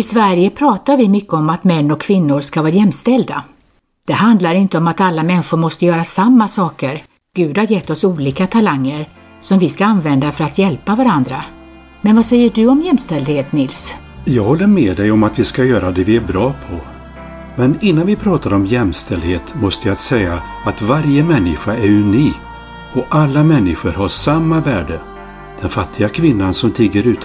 I Sverige pratar vi mycket om att män och kvinnor ska vara jämställda. Det handlar inte om att alla människor måste göra samma saker. Gud har gett oss olika talanger som vi ska använda för att hjälpa varandra. Men vad säger du om jämställdhet, Nils? Jag håller med dig om att vi ska göra det vi är bra på. Men innan vi pratar om jämställdhet måste jag säga att varje människa är unik och alla människor har samma värde. Den fattiga kvinnan som tigger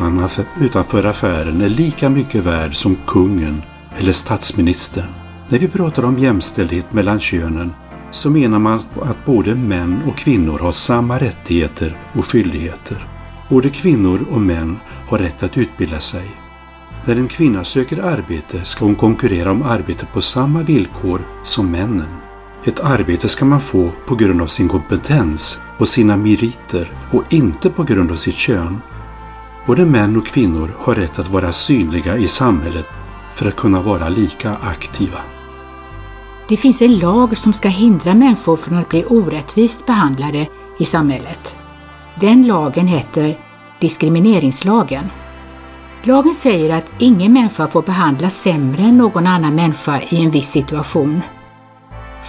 utanför affären är lika mycket värd som kungen eller statsministern. När vi pratar om jämställdhet mellan könen så menar man att både män och kvinnor har samma rättigheter och skyldigheter. Både kvinnor och män har rätt att utbilda sig. När en kvinna söker arbete ska hon konkurrera om arbete på samma villkor som männen. Ett arbete ska man få på grund av sin kompetens och sina meriter och inte på grund av sitt kön. Både män och kvinnor har rätt att vara synliga i samhället för att kunna vara lika aktiva. Det finns en lag som ska hindra människor från att bli orättvist behandlade i samhället. Den lagen heter diskrimineringslagen. Lagen säger att ingen människa får behandlas sämre än någon annan människa i en viss situation.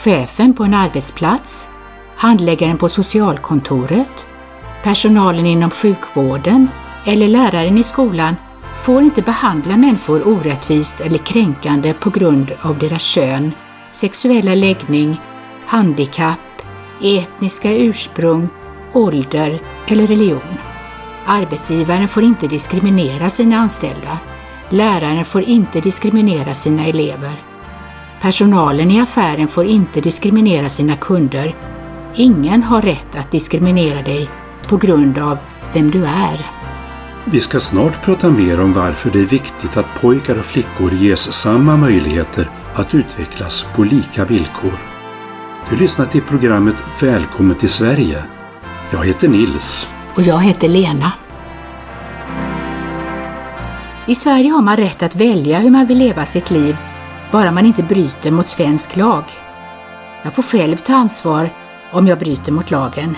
Chefen på en arbetsplats, handläggaren på socialkontoret, personalen inom sjukvården eller läraren i skolan får inte behandla människor orättvist eller kränkande på grund av deras kön, sexuella läggning, handikapp, etniska ursprung, ålder eller religion. Arbetsgivaren får inte diskriminera sina anställda. Läraren får inte diskriminera sina elever. Personalen i affären får inte diskriminera sina kunder. Ingen har rätt att diskriminera dig på grund av vem du är. Vi ska snart prata mer om varför det är viktigt att pojkar och flickor ges samma möjligheter att utvecklas på lika villkor. Du lyssnar till programmet Välkommen till Sverige. Jag heter Nils. Och jag heter Lena. I Sverige har man rätt att välja hur man vill leva sitt liv, bara man inte bryter mot svensk lag. Jag får själv ta ansvar om jag bryter mot lagen.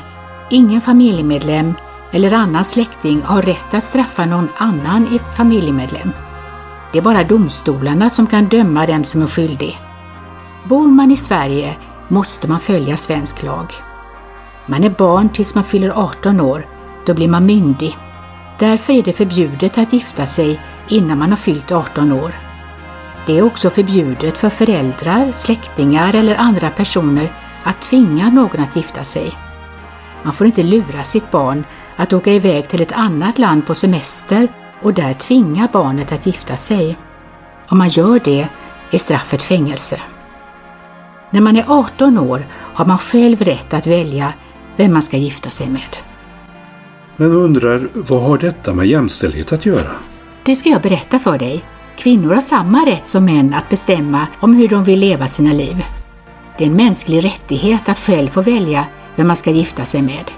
Ingen familjemedlem eller annan släkting har rätt att straffa någon annan familjemedlem. Det är bara domstolarna som kan döma den som är skyldig. Bor man i Sverige måste man följa svensk lag. Man är barn tills man fyller 18 år, då blir man myndig. Därför är det förbjudet att gifta sig innan man har fyllt 18 år. Det är också förbjudet för föräldrar, släktingar eller andra personer att tvinga någon att gifta sig. Man får inte lura sitt barn att åka iväg till ett annat land på semester och där tvinga barnet att gifta sig. Om man gör det är straffet fängelse. När man är 18 år har man själv rätt att välja vem man ska gifta sig med. Men undrar, vad har detta med jämställdhet att göra? Det ska jag berätta för dig. Kvinnor har samma rätt som män att bestämma om hur de vill leva sina liv. Det är en mänsklig rättighet att själv få välja vem man ska gifta sig med.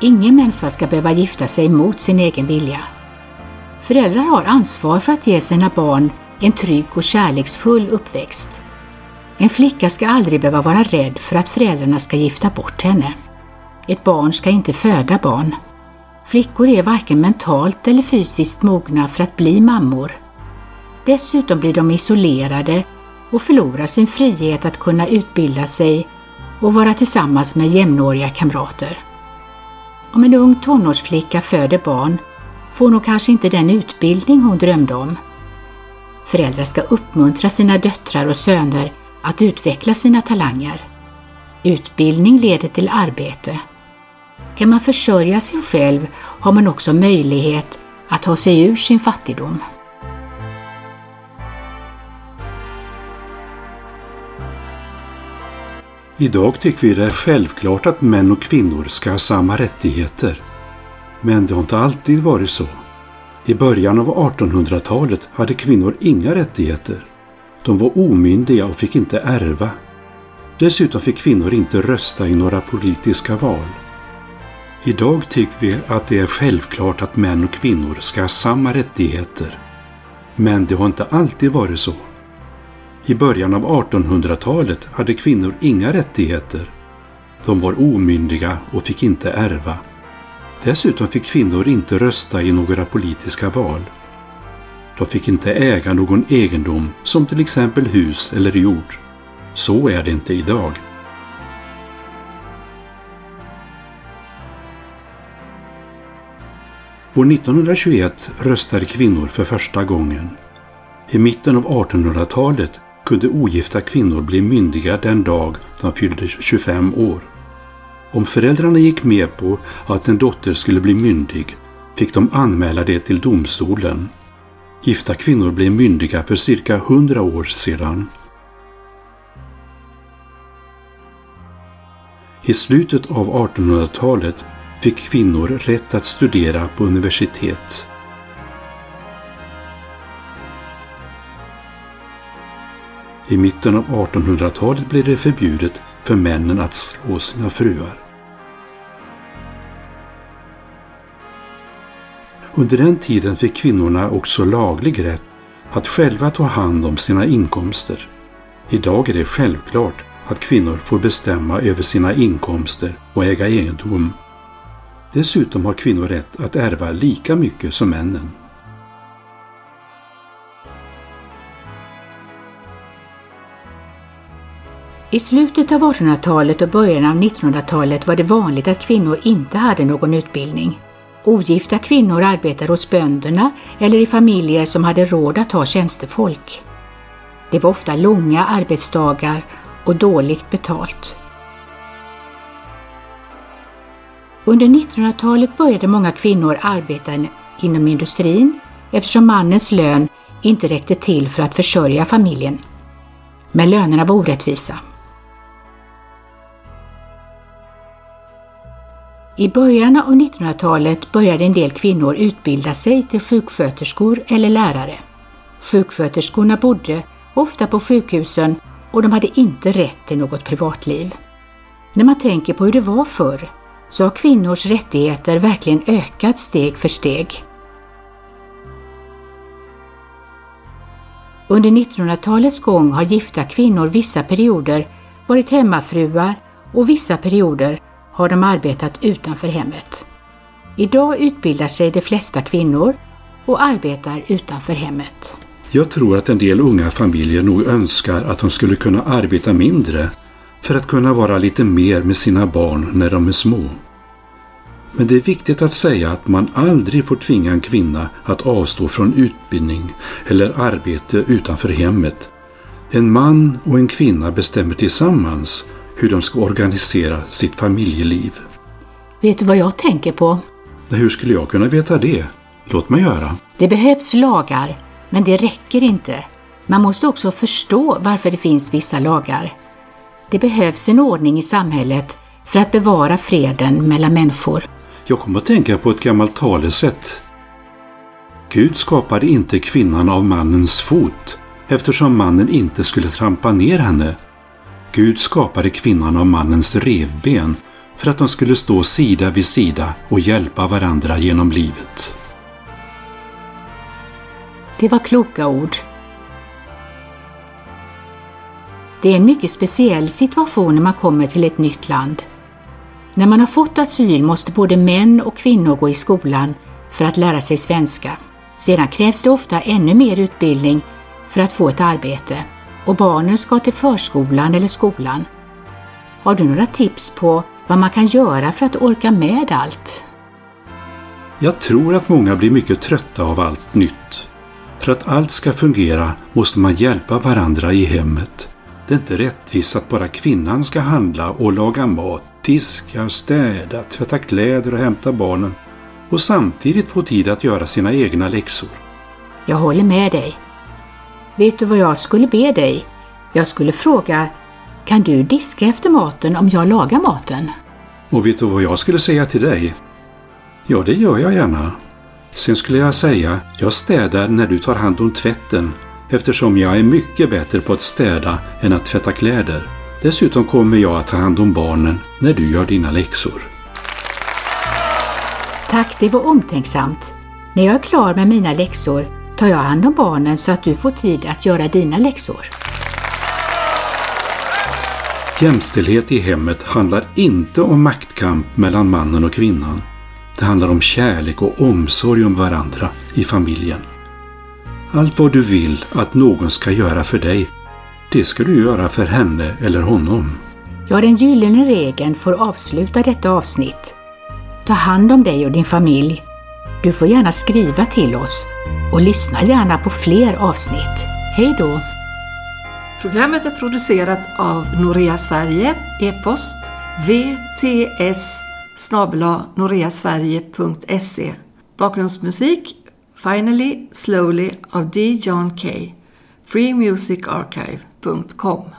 Ingen människa ska behöva gifta sig mot sin egen vilja. Föräldrar har ansvar för att ge sina barn en trygg och kärleksfull uppväxt. En flicka ska aldrig behöva vara rädd för att föräldrarna ska gifta bort henne. Ett barn ska inte föda barn. Flickor är varken mentalt eller fysiskt mogna för att bli mammor. Dessutom blir de isolerade och förlorar sin frihet att kunna utbilda sig och vara tillsammans med jämnåriga kamrater. Om en ung tonårsflicka föder barn får hon kanske inte den utbildning hon drömde om. Föräldrar ska uppmuntra sina döttrar och söner att utveckla sina talanger. Utbildning leder till arbete. Kan man försörja sig själv har man också möjlighet att ta sig ur sin fattigdom. Idag tycker vi det är självklart att män och kvinnor ska ha samma rättigheter. Men det har inte alltid varit så. I början av 1800-talet hade kvinnor inga rättigheter. De var omyndiga och fick inte ärva. Dessutom fick kvinnor inte rösta i några politiska val. Idag tycker vi att det är självklart att män och kvinnor ska ha samma rättigheter. Men det har inte alltid varit så. I början av 1800-talet hade kvinnor inga rättigheter. De var omyndiga och fick inte ärva. Dessutom fick kvinnor inte rösta i några politiska val. De fick inte äga någon egendom som till exempel hus eller jord. Så är det inte idag. År 1921 röstade kvinnor för första gången. I mitten av 1800-talet kunde ogifta kvinnor bli myndiga den dag de fyllde 25 år. Om föräldrarna gick med på att en dotter skulle bli myndig fick de anmäla det till domstolen. Gifta kvinnor blev myndiga för cirka 100 år sedan. I slutet av 1800-talet fick kvinnor rätt att studera på universitet. I mitten av 1800-talet blev det förbjudet för männen att slå sina fruar. Under den tiden fick kvinnorna också laglig rätt att själva ta hand om sina inkomster. Idag är det självklart att kvinnor får bestämma över sina inkomster och äga egendom. Dessutom har kvinnor rätt att ärva lika mycket som männen. I slutet av 1800-talet och början av 1900-talet var det vanligt att kvinnor inte hade någon utbildning. Ogifta kvinnor arbetade hos bönderna eller i familjer som hade råd att ha tjänstefolk. Det var ofta långa arbetsdagar och dåligt betalt. Under 1900-talet började många kvinnor arbeta inom industrin eftersom mannens lön inte räckte till för att försörja familjen. Men lönerna var orättvisa. I början av 1900-talet började en del kvinnor utbilda sig till sjuksköterskor eller lärare. Sjuksköterskorna bodde ofta på sjukhusen och de hade inte rätt till något privatliv. När man tänker på hur det var förr så har kvinnors rättigheter verkligen ökat steg för steg. Under 1900-talets gång har gifta kvinnor vissa perioder varit hemmafruar och vissa perioder har de arbetat utanför hemmet. Idag utbildar sig de flesta kvinnor och arbetar utanför hemmet. Jag tror att en del unga familjer nog önskar att de skulle kunna arbeta mindre för att kunna vara lite mer med sina barn när de är små. Men det är viktigt att säga att man aldrig får tvinga en kvinna att avstå från utbildning eller arbete utanför hemmet. En man och en kvinna bestämmer tillsammans hur de ska organisera sitt familjeliv. Vet du vad jag tänker på? Hur skulle jag kunna veta det? Låt mig höra. Det behövs lagar, men det räcker inte. Man måste också förstå varför det finns vissa lagar. Det behövs en ordning i samhället för att bevara freden mellan människor. Jag kommer att tänka på ett gammalt talesätt. Gud skapade inte kvinnan av mannens fot eftersom mannen inte skulle trampa ner henne. Gud skapade kvinnan av mannens revben för att de skulle stå sida vid sida och hjälpa varandra genom livet. Det var kloka ord. Det är en mycket speciell situation när man kommer till ett nytt land. När man har fått asyl måste både män och kvinnor gå i skolan för att lära sig svenska. Sedan krävs det ofta ännu mer utbildning för att få ett arbete och barnen ska till förskolan eller skolan. Har du några tips på vad man kan göra för att orka med allt? Jag tror att många blir mycket trötta av allt nytt. För att allt ska fungera måste man hjälpa varandra i hemmet. Det är inte rättvist att bara kvinnan ska handla och laga mat, diska, städa, tvätta kläder och hämta barnen och samtidigt få tid att göra sina egna läxor. Jag håller med dig. Vet du vad jag skulle be dig? Jag skulle fråga, kan du diska efter maten om jag lagar maten? Och vet du vad jag skulle säga till dig? Ja, det gör jag gärna. Sen skulle jag säga, jag städar när du tar hand om tvätten eftersom jag är mycket bättre på att städa än att tvätta kläder. Dessutom kommer jag att ta hand om barnen när du gör dina läxor. Tack, det var omtänksamt. När jag är klar med mina läxor tar jag hand om barnen så att du får tid att göra dina läxor. Jämställdhet i hemmet handlar inte om maktkamp mellan mannen och kvinnan. Det handlar om kärlek och omsorg om varandra i familjen. Allt vad du vill att någon ska göra för dig, det ska du göra för henne eller honom. Ja, den gyllene regeln får avsluta detta avsnitt. Ta hand om dig och din familj. Du får gärna skriva till oss och lyssna gärna på fler avsnitt. Hej då! Programmet är producerat av Norea Sverige, e-post vts noreasverige.se Bakgrundsmusik Finally Slowly av D. John Kay freemusicarchive.com